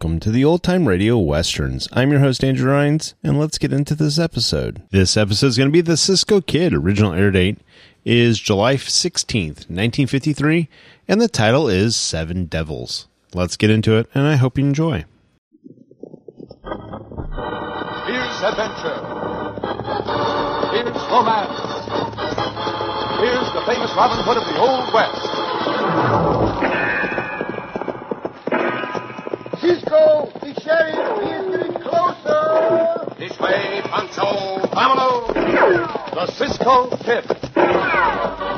Welcome to the Old Time Radio Westerns. I'm your host, Andrew Rhynes, and let's get into this episode. This episode is going to be The Cisco Kid. Original air date is July 16th, 1953, and the title is Seven Devils. Let's get into it, and I hope you enjoy. Here's adventure. Here's romance. Here's the famous Robin Hood of the Old West. Cisco, the sheriff, he is getting closer. This way, Pancho. Vámonos. The Cisco Kid.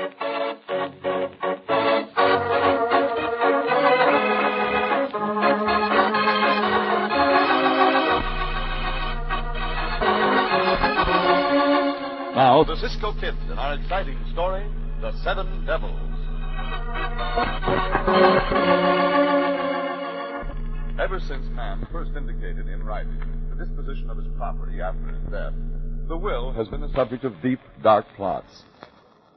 Now, the Cisco Kid in our exciting story, The Seven Devils. Ever since Ham first indicated in writing the disposition of his property after his death, the will has been the subject of deep, dark plots.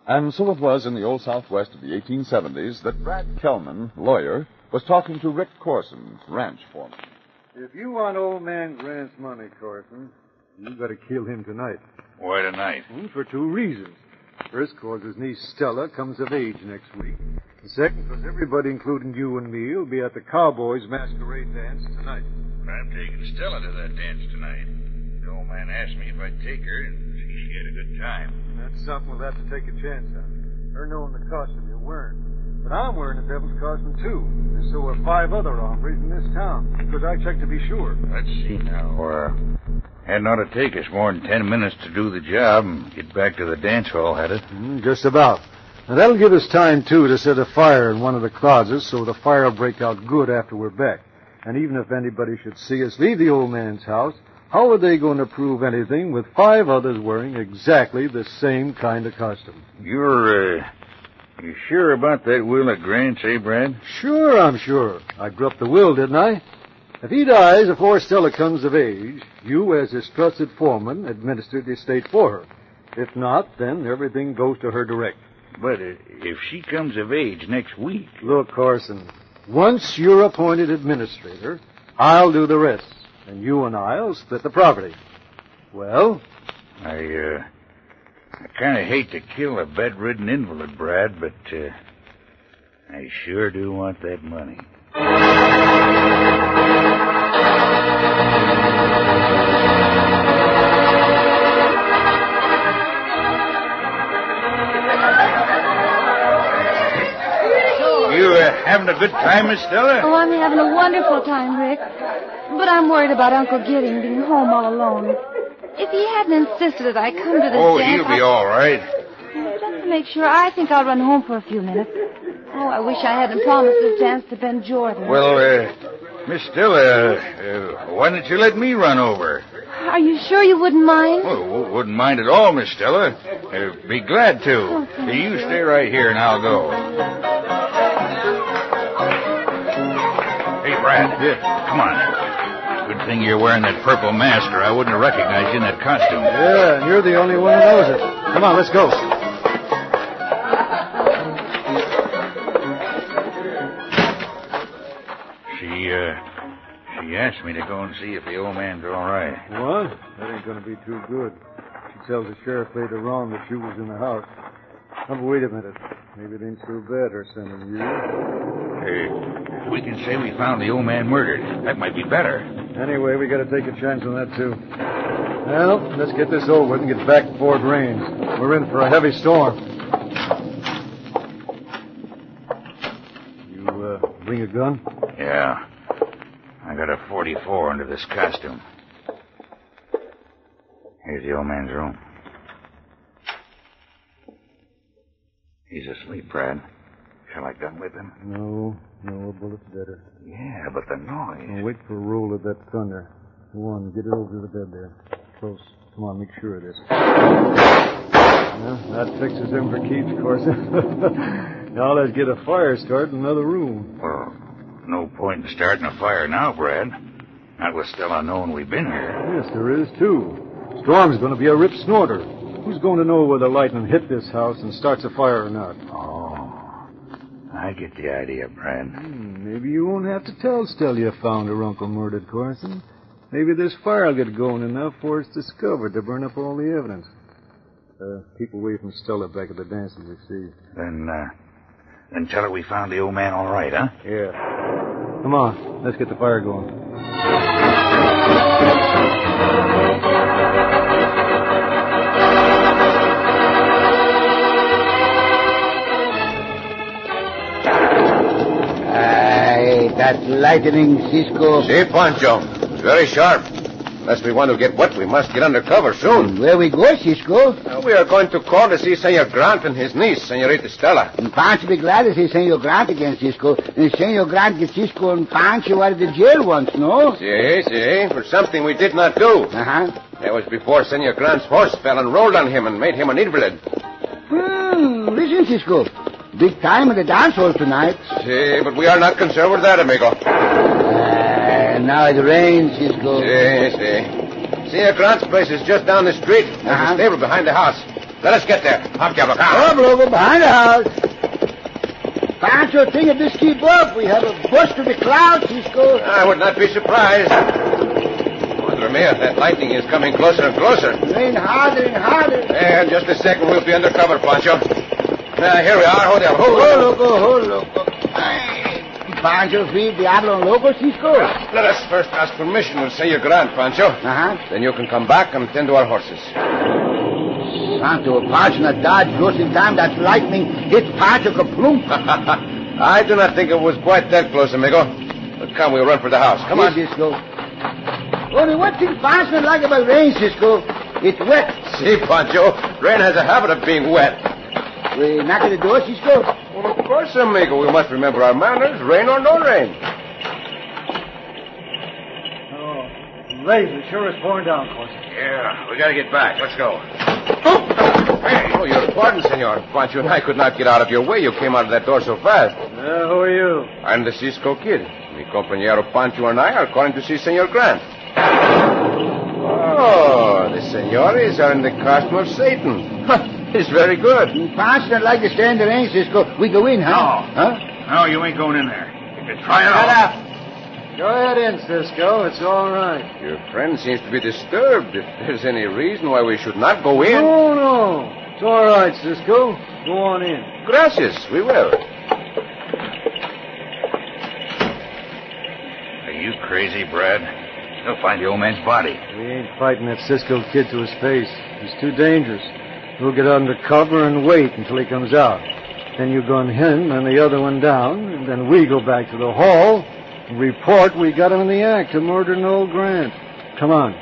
And so it was in the old Southwest of the 1870s that Brad Kellman, lawyer, was talking to Rick Corson, ranch foreman. If you want old man Grant's money, Corson, you got to kill him tonight. Why tonight? Hmm, for two reasons. First, cause his niece Stella comes of age next week. And second, because everybody, including you and me, will be at the Cowboys masquerade dance tonight. I'm taking Stella to that dance tonight. The old man asked me if I'd take her, and she had a good time. That's something we'll have to take a chance on. Her knowing the costume you're wearing. But I'm wearing a devil's costume, too. And so are five other hombres in this town. Because I checked to be sure. Let's see now. Uh, hadn't ought to take us more than ten minutes to do the job and get back to the dance hall, had it? Mm, just about. Now, that'll give us time, too, to set a fire in one of the closets so the fire will break out good after we're back. And even if anybody should see us leave the old man's house, how are they going to prove anything with five others wearing exactly the same kind of costume? You're, uh, you sure about that will of Grant's, eh, Brad? Sure, I'm sure. I drew up the will, didn't I? If he dies before Stella comes of age, you, as his trusted foreman, administer the estate for her. If not, then everything goes to her direct. But uh, if she comes of age next week. Look, Carson, once you're appointed administrator, I'll do the rest, and you and I'll split the property. Well? I, uh, I kind of hate to kill a bedridden invalid, Brad, but, uh, I sure do want that money. Having a good time, Miss Stella? Oh, I'm having a wonderful time, Rick. But I'm worried about Uncle Gideon being home all alone. If he hadn't insisted that I come to this Oh, dance, he'll be I- all right. Just to make sure, I think I'll run home for a few minutes. Oh, I wish I hadn't promised this dance to Ben Jordan. Well, uh, Miss Stella, uh, why don't you let me run over? Are you sure you wouldn't mind? Well, wouldn't mind at all, Miss Stella. Uh, be glad to. You stay right here and I'll go. Brad. Yeah. Come on. Good thing you're wearing that purple mask, or I wouldn't have recognized you in that costume. Yeah, and you're the only one who knows it. Come on, let's go. She, uh, she asked me to go and see if the old man's all right. What? That ain't gonna be too good. She tells the sheriff later on that you was in the house. Oh, wait a minute. Maybe it ain't so bad her sending you. Uh, we can say we found the old man murdered. That might be better. Anyway, we gotta take a chance on that, too. Well, let's get this over with and get back before it rains. We're in for a heavy storm. You, uh, bring a gun? Yeah. I got a 44 under this costume. Here's the old man's room. He's asleep, Brad. Shall I gun with him? No, no, a bullet's better. Yeah, but the noise. Wait for a roll of that thunder. Go on, get it over to the bed there. Close. Come on, make sure of this. Well, that fixes him for keeps, of course. now let's get a fire started in another room. Well, no point in starting a fire now, Brad. Not with Stella knowing we've been here. Yes, there is, too. Storm's going to be a rip snorter. Who's going to know whether lightning hit this house and starts a fire or not? Oh, I get the idea, Brad. Hmm, maybe you won't have to tell Stella you found her uncle murdered, Carson. Maybe this fire will get going enough for it's discovered to burn up all the evidence. Uh, keep away from Stella back at the dances, you see. Then, uh, then tell her we found the old man all right, huh? Yeah. Come on, let's get the fire going. That lightning, Cisco. See, Pancho. It's very sharp. Unless we want to get wet, we must get under cover soon. Where we go, Cisco? Uh, we are going to call to see Senor Grant and his niece, Senorita Stella. And Pancho be glad to see Senor Grant again, Cisco. And Senor Grant get Cisco and Pancho out of the jail once, no? See, see, for something we did not do. Uh-huh. That was before Senor Grant's horse fell and rolled on him and made him an invalid. Hmm, listen, Cisco. Big time at the dance hall tonight. See, but we are not concerned with that, amigo. Uh, now it rains, Cisco. See, see. Senor Grant's place is just down the street. There's Uh-huh. a stable behind the house. Let us get there. Hop, Diablo, come. Up, Loco, behind the house. Pancho, think if this keep up, we have a bust to the clouds, Cisco. I would not be surprised. Madre mia, that lightning is coming closer and closer. Rain harder and harder. And just a second, we'll be under cover, Pancho. Now, here we are. Hold on. Hold Oh, on. loco, oh, loco. Pancho feed Diablo Loco, Cisco? Let us first ask permission to Senor Grant, Pancho. Uh-huh. Then you can come back and tend to our horses. Pancho, Pancho dodge just in time that lightning hit Pancho kaplunk. I do not think it was quite that close, amigo. But come, we'll run for the house. Come on. Yes, Cisco. Only one thing Pancho like about rain, Cisco. It's wet. See, Pancho, rain has a habit of being wet. We knock at the door, Cisco? Well, of course, amigo. We must remember our manners, rain or no rain. Oh, rain. It sure is pouring down, Carson. Yeah, we gotta get back. Let's go. Hey, oh, your pardon, senor. Pancho and I could not get out of your way. You came out of that door so fast. Uh, who are you? I'm the Cisco Kid. Mi compañero Pancho and I are calling to see Senor Grant. Oh, the senores are in the costume of Satan. It's very good. Pancho not like to stay in the rain, Cisco. We go in, huh? No. Huh? No, you ain't going in there. You can try it Shut out. up. Go ahead in, Cisco. It's all right. Your friend seems to be disturbed. If there's any reason why we should not go in. No, no. It's all right, Cisco. Go on in. Gracias, we will. Are you crazy, Brad? They'll find the old man's body. We ain't fighting that Cisco kid to his face. He's too dangerous. We'll get under cover and wait until he comes out. Then you gun him and the other one down, and then we go back to the hall and report we got him in the act of murdering old Grant. Come on.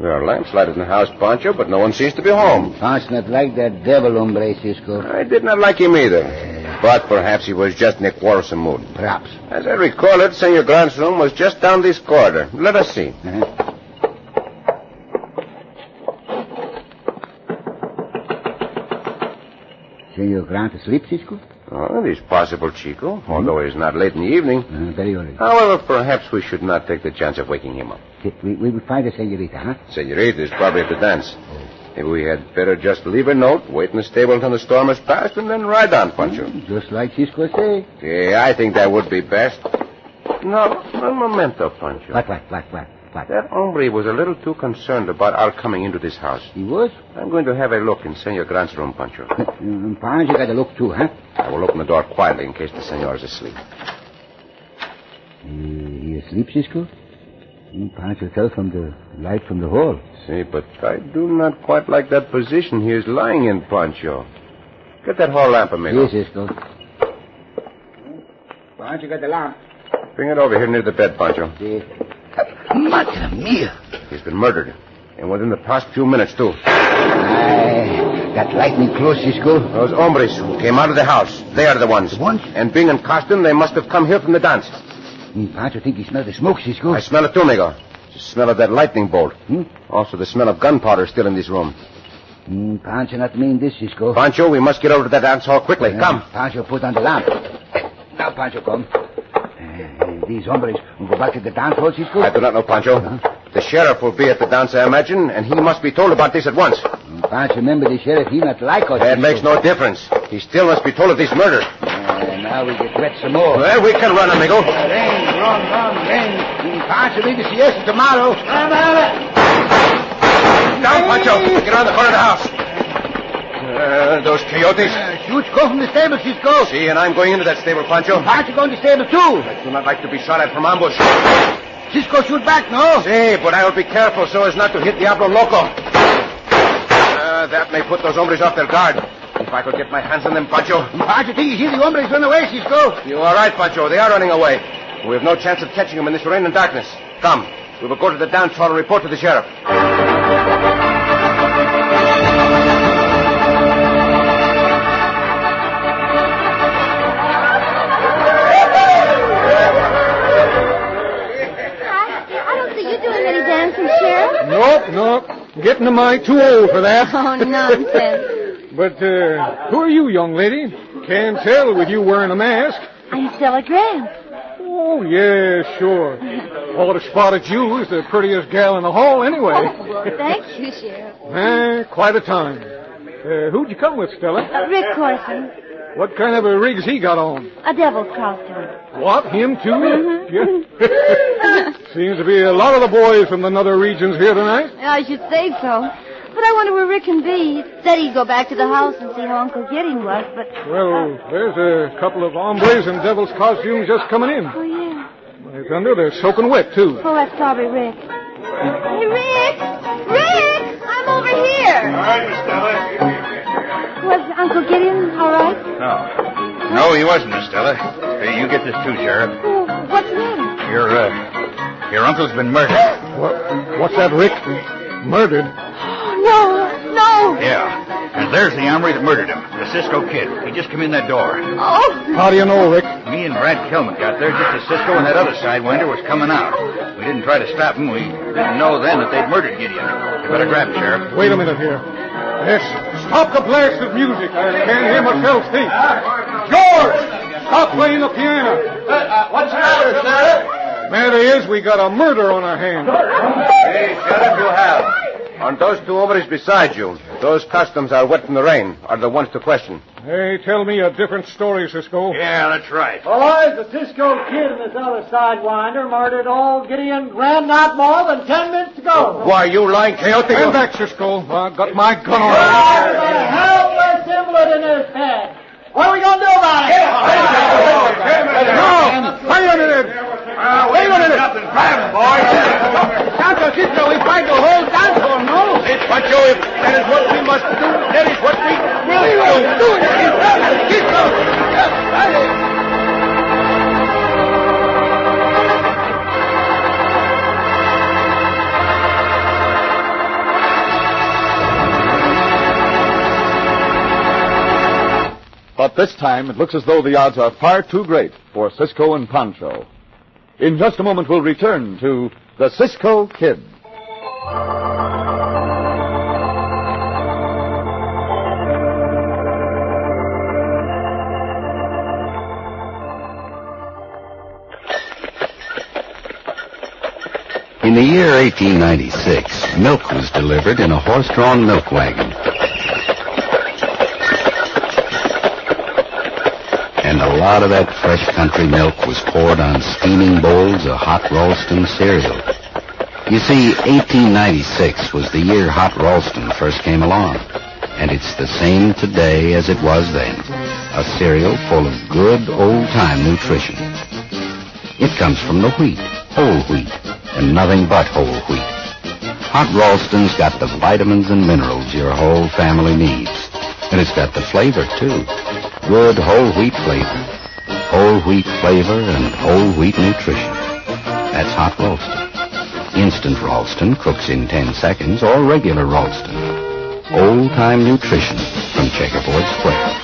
There are lamps lighted in the house, Pancho, but no one seems to be home. Pancho not like that devil, hombre, Cisco. I did not like him either. But perhaps he was just in a quarrelsome mood. Perhaps. As I recall it, Senor Grant's room was just down this corridor. Let us see. Uh-huh. Senor Grant asleep, Cisco? Oh, it is possible, Chico, although it is not late in the evening. Uh, very well. However, perhaps we should not take the chance of waking him up. We, we will find the senorita, huh? Senorita is probably at the dance. Maybe we had better just leave a note, wait in the stable until the storm has passed, and then ride on, Pancho. Just like Cisco say. Yeah, I think that would be best. No, un momento, Pancho. What, what, what, what, what? That hombre was a little too concerned about our coming into this house. He was? I'm going to have a look in Senor Grant's room, Pancho. Mm, Pancho got to look too, huh? I will open the door quietly in case the senor is asleep. Uh, he asleep, Cisco? Mm, Pancho tell from the light from the hall. See, but I do not quite like that position he is lying in, Pancho. Get that hall lamp, amigo. Yes, Cisco. Pancho got the lamp. Bring it over here near the bed, Pancho. Yes. Madre mia. He's been murdered. And within the past few minutes, too. Aye, that lightning close, Cisco. Those hombres who came out of the house, they are the ones. The ones? And being in costume, they must have come here from the dance. Mm, Pancho think he smell the smoke, Cisco. I smell it too, amigo. The smell of that lightning bolt. Hmm? Also, the smell of gunpowder still in this room. Mm, Pancho not mean this, Cisco. Pancho, we must get over to that dance hall quickly. Uh, Come. Pancho put on the lamp. Now, Pancho, come. Uh, these hombres will go back to the dance hall, Cisco? I do not know, Pancho. The sheriff will be at the dance, I imagine, and he must be told about this at once. Mm, Pancho, remember the sheriff, he not like us. That Cisco. makes no difference. He still must be told of this murder. Uh, now we get wet some more. Well, we can run, amigo. Rain, run, run, rain. Mm, Pancho, leave the siesta tomorrow. Down, Pancho. Get around the corner of the house. Uh, those coyotes. Uh, shoot, go from the stable, Cisco. See, and I'm going into that stable, Pancho. Pancho go in the stable, too. I do not like to be shot at from ambush. Cisco shoot back, no? See, but I will be careful so as not to hit Diablo Loco. Uh, that may put those hombres off their guard. If I could get my hands on them, Pancho. Pancho think you see the hombres run away, Cisco. You are right, Pancho. They are running away. We have no chance of catching them in this rain and darkness. Come. We will go to the dance hall and report to the sheriff. I don't see you doing any dancing, Sheriff. Nope, nope. Getting to my too old for that. Oh, nonsense. But, uh, who are you, young lady? Can't tell with you wearing a mask. I'm Stella Grant. Oh, yeah, sure. Ought to spotted you as the prettiest gal in the hall anyway. Oh, thank you, Sheriff. Eh, quite a time. Uh, who'd you come with, Stella? Uh, Rick Corson, What kind of a rig's he got on? a devil's costume. What, him too? Mhm. Yeah. Seems to be a lot of the boys from the nether regions here tonight. I should say so. But I wonder where Rick can be. He said he'd go back to the house and see how Uncle Gideon was, but... Well, there's a couple of hombres in devil's costumes just coming in. Oh, yeah. It's under, they're soaking wet, too. Oh, that's probably Rick. Hey, Rick! Rick! I'm over here! All right, Miss Stella. Was Uncle Gideon all right? No. No, he wasn't, Miss Stella. Hey, you get this too, Sheriff. Oh, what's the matter? Your, uh, your uncle's been murdered. What, what's that, Rick? Murdered? No, no! Yeah. And there's the hombre that murdered him, the Cisco kid. He just came in that door. Oh! How do you know, Rick? Me and Brad Kellman got there just as Cisco and that other sidewinder was coming out. We didn't try to stop him. We didn't know then that they'd murdered Gideon. You better grab him, Sheriff. Wait a minute here. Yes, stop the blast of music. I can't hear myself think. George, stop playing the piano. what's the matter, Sheriff? Matter is, we got a murder on our hands. Hey, Sheriff, you have. On those two hombres beside you, those customs are wet from the rain, are the ones to question. Hey, tell me a different story, Cisco. Yeah, that's right. Boys, the Cisco kid and this other sidewinder murdered old Gideon Grant not more than ten minutes ago. Why, you lying coyote? Stand back, Cisco. I got my gun on. Oh, the helpless invalid in his head. What are we going to do about it? No, wait a minute. Uh, wait a minute. Nothing private, boy. Santo Cito, we find the whole dance hall, no? It's what you, that is what we must do, that is what we will do. Do it, Cito. Cito. But this time it looks as though the odds are far too great for Cisco and Pancho. In just a moment, we'll return to the Cisco Kid. In the year 1896, milk was delivered in a horse-drawn milk wagon. And a lot of that fresh country milk was poured on steaming bowls of hot Ralston cereal. You see, 1896 was the year hot Ralston first came along. And it's the same today as it was then. A cereal full of good old-time nutrition. It comes from the wheat, whole wheat, and nothing but whole wheat. Hot Ralston's got the vitamins and minerals your whole family needs. And it's got the flavor, too. Good whole wheat flavor. Whole wheat flavor and whole wheat nutrition. That's Hot Ralston. Instant Ralston cooks in 10 seconds or regular Ralston. Old-time nutrition from Checkerboard Square.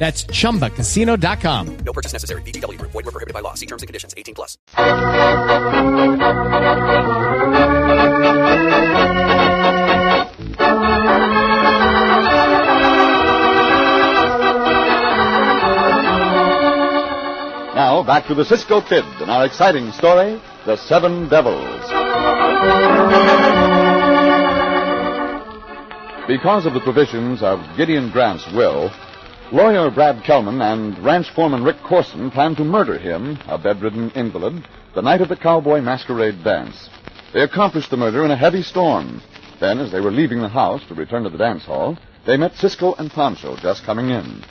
That's ChumbaCasino.com. No purchase necessary. VGW. Void were prohibited by law. See terms and conditions. 18 plus. Now, back to the Cisco Kid and our exciting story, The Seven Devils. Because of the provisions of Gideon Grant's will, lawyer Brad Kellman and ranch foreman Rick Corson planned to murder him, a bedridden invalid, the night of the cowboy masquerade dance. They accomplished the murder in a heavy storm. Then, as they were leaving the house to return to the dance hall, they met Cisco and Pancho just coming in.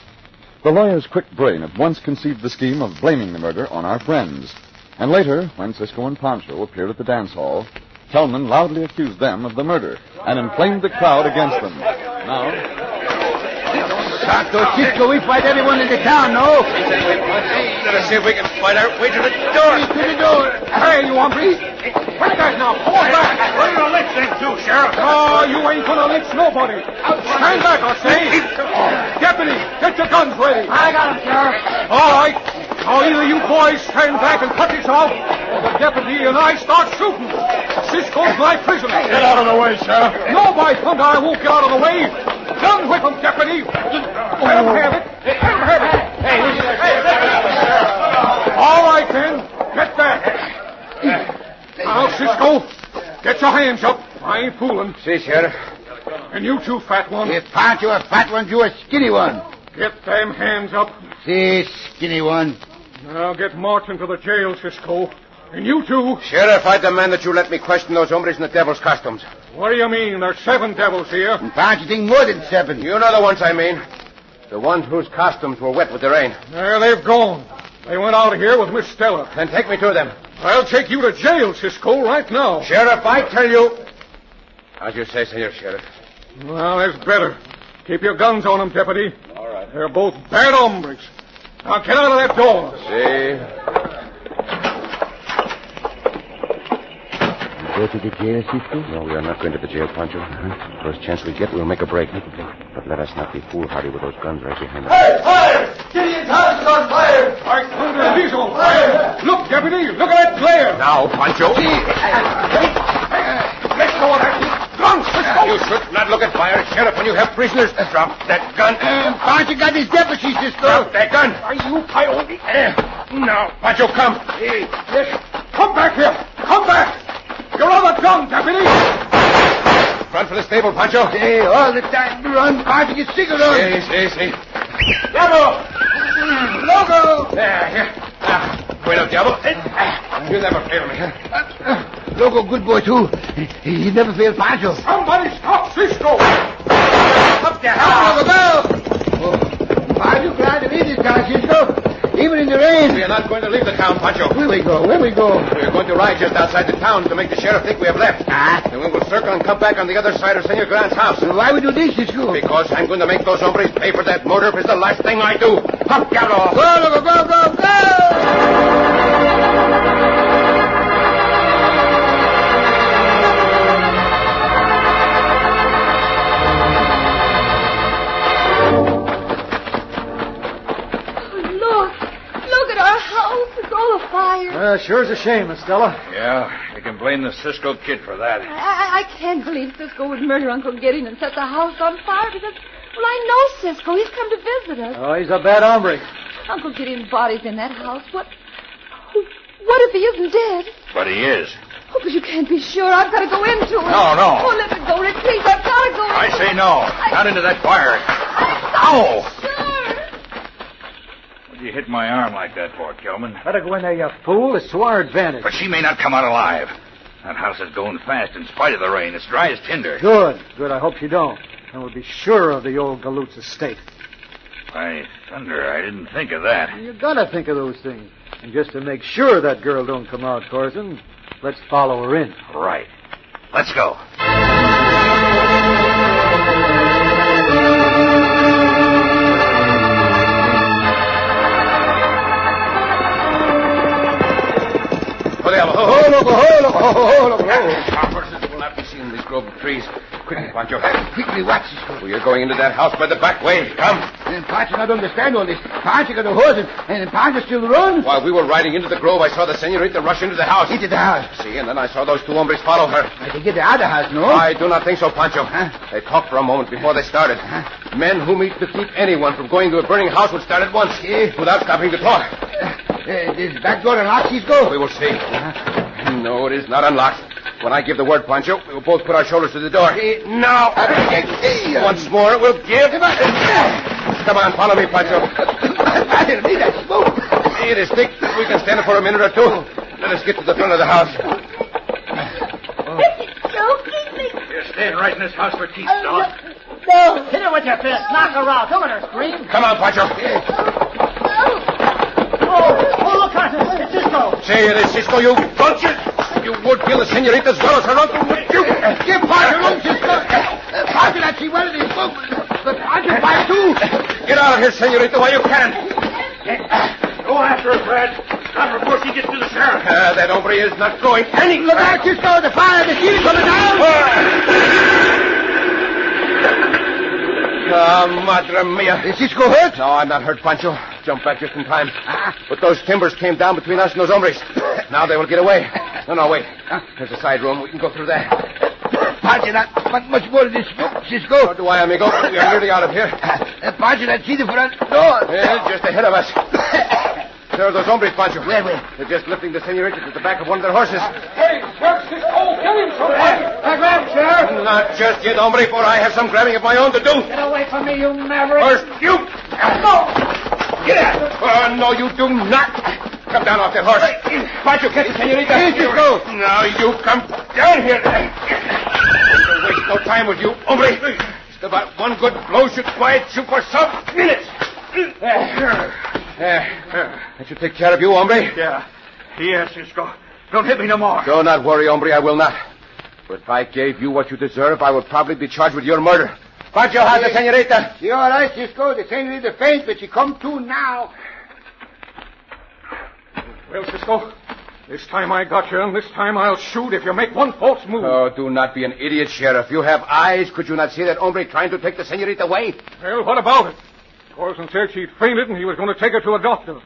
The lawyer's quick brain at once conceived the scheme of blaming the murder on our friends. And later, when Cisco and Pancho appeared at the dance hall, Kellman loudly accused them of the murder and inflamed the crowd against them. Now, Santo Cisco, we fight everyone in the town, no? Let us see if we can fight our way to the door. To the door. Hey, you hombres. What's that now? Hold back. We're gonna lynch them too, Sheriff. No, you ain't gonna lynch nobody. Stand back, I say. Deputy, get your guns ready. I got them, Sheriff. All right. Now either you boys stand back and cut this yourself, or the deputy and I start shooting. Cisco's my prisoner. Get out of the way, Sheriff. No, by thunder, I won't get out of the way. Gun whip him, deputy. Let him have it. Let him have it. Hey, All right, then. Get back. Now, Cisco, get your hands up. I ain't fooling. See, Sheriff. And you too, fat one. If Pancho a fat one, you a skinny one. Get them hands up. See, skinny one. Now get marching to the jail, Cisco. And you too. Sheriff, I demand that you let me question those hombres in the devil's costumes. What do you mean? There's seven devils here. And Pancho think more than seven. You know the ones I mean. The ones whose costumes were wet with the rain. There, they've gone. They went out of here with Miss Stella. Then take me to them. I'll take you to jail, Cisco, right now. Sheriff, I tell you. As you say, Senor Sheriff. Well, that's better. Keep your guns on them, deputy. All right. They're both bad hombres. Now get out of that door. See. Go to the jail, Cisco? No, we are not going to the jail, Pancho. Uh-huh. First chance we get, we'll make a break. But let us not be foolhardy with those guns right behind us. Hey, fire! Gideon's house is on fire! I thunder, he's on fire! Look, deputy, look at that glare! Now, Pancho. Let go of that! Guns, ah, You should not look at fire, Sheriff, when you have prisoners. Uh, Drop that gun. Pancho got his deputy, Cisco. Drop that gun. Are you coyote? Eh, now, Pancho, come. Yes. Come back here. Come back. You're on the gun, deputy. Run for the stable, Pancho. Hey, all the time run, Pancho gets sick of those. See, see, see. Diablo. Loco. There, eh, here. Ah, now, bueno, Diablo. Eh, you never fail me, huh? Uh, uh. Loco, good boy, too. He, he never failed Pancho. Somebody stop Cisco. Up there. Loco, go. Oh, Pancho glad to leave this town, Cisco. Even in the rain. We are not going to leave the town, Pancho. Where we go? Where we go? We are going to ride just outside the town to make the sheriff think we have left. Ah. Then we will circle and come back on the other side of Senor Grant's house. Why would we do this, Cisco? Because I'm going to make those hombres pay for that murder if it's the last thing I do. Up, Diablo. Go, Loco, go, go, go! Look. Our house. It's all a fire. Uh, sure is a shame, Estella. Yeah, you can blame the Cisco kid for that. I, I can't believe Cisco would murder Uncle Gideon and set the house on fire because, well, I know Cisco. He's come to visit us. Oh, he's a bad hombre. Uncle Gideon's body's in that house. What? What if he isn't dead? But he is. Oh, but you can't be sure. I've got to go into it. No, no. Oh, let me go, Rick. Please, I've got to go. I into say it. no. Not into that fire. Ow! What'd you hit my arm like that for, Kellman? Better go in there, you fool. It's to our advantage. But she may not come out alive. That house is going fast in spite of the rain. It's dry as tinder. Good, good. I hope you don't. And we'll be sure of the old Galoot's estate. By thunder, I didn't think of that. You gotta think of those things. And just to make sure that girl don't come out, Corson, let's follow her in. Right. Let's go. Oh, Diablo. Oh, Oh, Loco, oh, Loco, oh, oh, Loco, oh. Our horses will not be seen in this grove of trees. Quickly, Pancho. Quickly, watch, oh, Cisco. We are going into that house by the back way. Come. And Pancho not understand all this. Pancho got the horse and, and Pancho still run. While we were riding into the grove, I saw the senorita rush into the house. Into the house. See, and then I saw those two hombres follow her. I can get the other house, no? I do not think so, Pancho. They talked for a moment before they started. Men who meet to keep anyone from going to a burning house would start at once, without stopping to talk. Uh, Uh, this back door unlocked, Cisco? We will see. No, it is not unlocked. When I give the word, Pancho, we will both put our shoulders to the door. Now, once more, we'll give. Come on, follow me, Pancho. I didn't need that smoke. It is thick. We can stand it for a minute or two. Let us get to the front of the house. You're staying right in this house for keeps, dog. No. Hit her with your fist. Knock her out. Don't let her scream. Come on, Pancho. Oh, oh, look, Carson. It's Cisco. Say it is Cisco, you vulture. You would kill the senorita as well as her uncle, would you? Give Pancho room, Cisco. Pancho not see well in his book, but Pancho fight too. Get out of here, senorita, while you can. Go after her, Brad. Not before she gets to the sheriff. Ah, that hombre is not going any. Look out, Cisco. The fire, the shooting coming down. Ah, madre mia. Is Cisco hurt? No, I'm not hurt, Pancho. Jumped back just in time. But those timbers came down between us and those hombres. Now they will get away. No, no, wait. There's a side room. We can go through there. Pancho not want much more of this smoke, Cisco. So do I, amigo. We are nearly out of here. Uh, Pancho not see the front door. Yeah, just ahead of us. There are those hombres, Pancho. Where, where? They're just lifting the senorita to the back of one of their horses. Hey, where's Cisco? Get him, somebody. I grab him, Sheriff. Not just yet, hombre, for I have some grabbing of my own to do. Get away from me, you maverick. First, you. No. Get out. Oh, no, you do not. Come down off that horse. Pancho, catch the senorita. Here you go. Now you come down here. Don't waste no time with you, hombre. Just about one good blow should quiet you for some minutes. That should take care of you, hombre. Yeah. Yes, Cisco. Don't hit me no more. Do not worry, hombre. I will not. But if I gave you what you deserve, I would probably be charged with your murder. Pancho has the senorita. You all right, Cisco? The senorita faint, but she come to now. Well, Cisco, this time I got you, and this time I'll shoot if you make one false move. Oh, do not be an idiot, Sheriff. You have eyes. Could you not see that hombre trying to take the senorita away? Well, what about it? Corson said she'd fainted and he was going to take her to a doctor.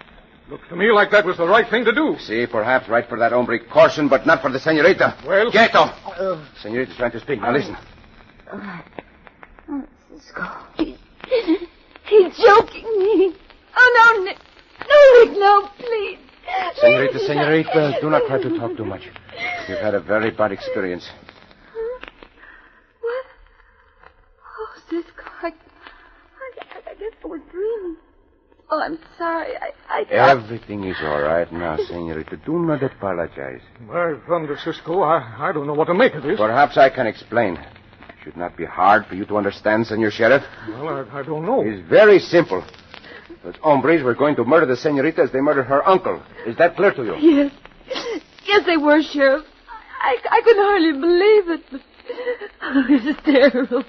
Looked to me like that was the right thing to do. See, perhaps right for that hombre Corson, but not for the senorita. Well- Quieto. Uh, uh, Senorita's trying to speak. Now listen. All right. Oh, Cisco. He's, he's joking me. Oh, no, Nick. No, Nick, no, please. Senorita, senorita, do not try to talk too much. You've had a very bad experience. What? Oh, Cisco, I, I, I guess I was dreaming. Oh, I'm sorry. I, I thought... Everything is all right now, senorita. Do not apologize. My thunder, Cisco, I, I don't know what to make of this. Perhaps I can explain. It should not be hard for you to understand, Senor Sheriff. Well, I, I don't know. It's very simple. Those hombres were going to murder the senorita as they murdered her uncle. Is that clear to you? Yes. Yes, they were, Sheriff. I, I could hardly believe it, but... Oh, it's terrible.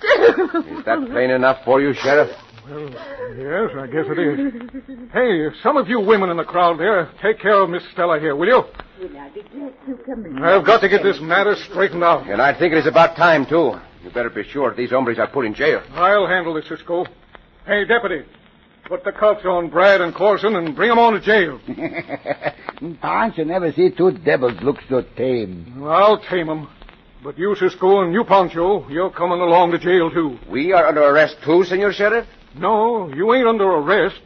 Terrible. Is that plain enough for you, Sheriff? Well, yes, I guess it is. Hey, some of you women in the crowd there, take care of Miss Stella here, will you? I've got to get this matter straightened out. And I think it is about time, too. You better be sure these hombres are put in jail. I'll handle this, Cisco. Hey, deputy, put the cuffs on Brad and Corson and bring them on to jail. Pancho never see two devils look so tame. I'll tame them. But you, Cisco, and you, Pancho, you're coming along to jail, too. We are under arrest, too, Senor Sheriff? No, you ain't under arrest.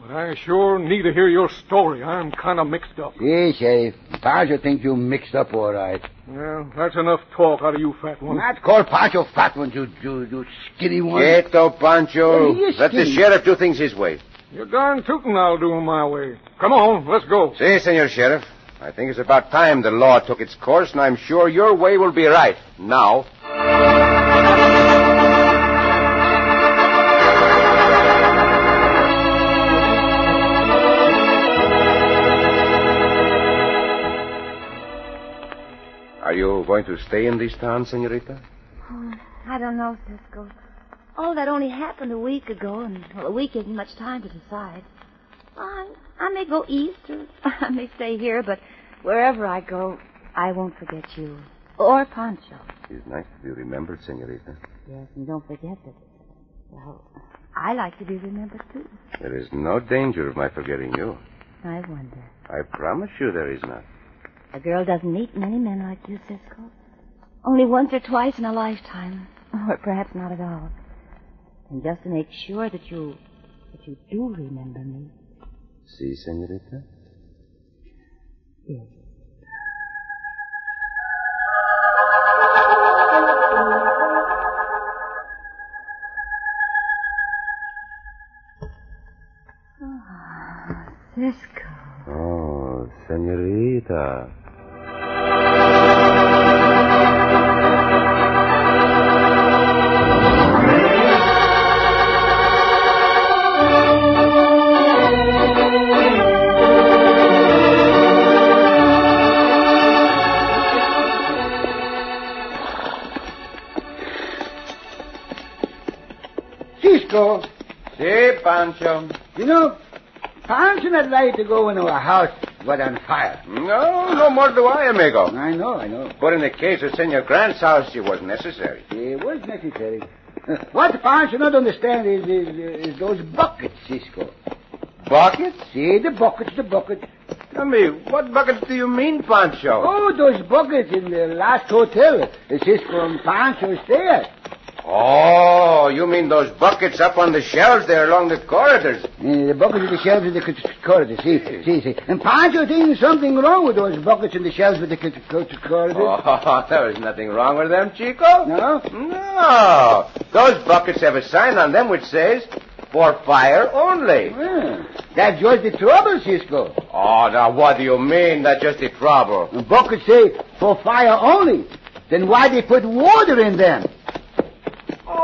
But I sure need to hear your story. I'm kind of mixed up. See, Sheriff, Pancho think you mixed up all right. Well, that's enough talk out of you, fat one. Not call Pancho fat one, you, you, you skinny one. Quieto, Pancho. Yeah, he is Let the sheriff do things his way. You're darn tootin' I'll do 'em my way. Come on, let's go. See, Senor Sheriff, I think it's about time the law took its course, and I'm sure your way will be right. Now. You going to stay in this town, Senorita? Oh, I don't know, Cisco. All that only happened a week ago, and well, a week isn't much time to decide. I, I may go east, or I may stay here, but wherever I go, I won't forget you. Or Pancho. It's nice to be remembered, Senorita. Yes, and don't forget that, well, I like to be remembered, too. There is no danger of my forgetting you. I wonder. I promise you there is not. A girl doesn't meet many men like you, Cisco. Only once or twice in a lifetime, or perhaps not at all. And just to make sure that you that you do remember me. See, Senorita? Yes. Ah, Cisco. Oh, Senorita. Cisco, See, Pancho. you know, Pancho not like to go into a house what on fire. No, no more do I, amigo. I know, I know. But in the case of Senor Grant's house, it was necessary. It was necessary. What Pancho not understand is, is, is those buckets, Cisco. Buckets? See, the buckets, the buckets. Tell me, what buckets do you mean, Pancho? Oh, those buckets in the last hotel Cisco and Pancho stay at. Oh, you mean those buckets up on the shelves there along the corridors? Uh, the buckets in the shelves in the c- corridor. See, see, see. And Pancho thinks something wrong with those buckets in the shelves with the c- c- corridor. Oh, there is nothing wrong with them, Chico. No? No. Those buckets have a sign on them which says, for fire only. Yeah. That's just the trouble, Cisco. Oh, now what do you mean? That's just the trouble. The buckets say for fire only. Then why they put water in them?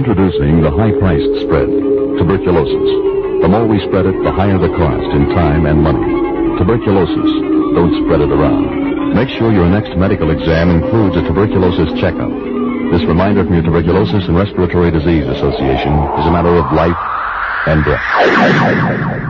Introducing the high-priced spread, tuberculosis. The more we spread it, the higher the cost in time and money. Tuberculosis. Don't spread it around. Make sure your next medical exam includes a tuberculosis checkup. This reminder from your Tuberculosis and Respiratory Disease Association is a matter of life and death.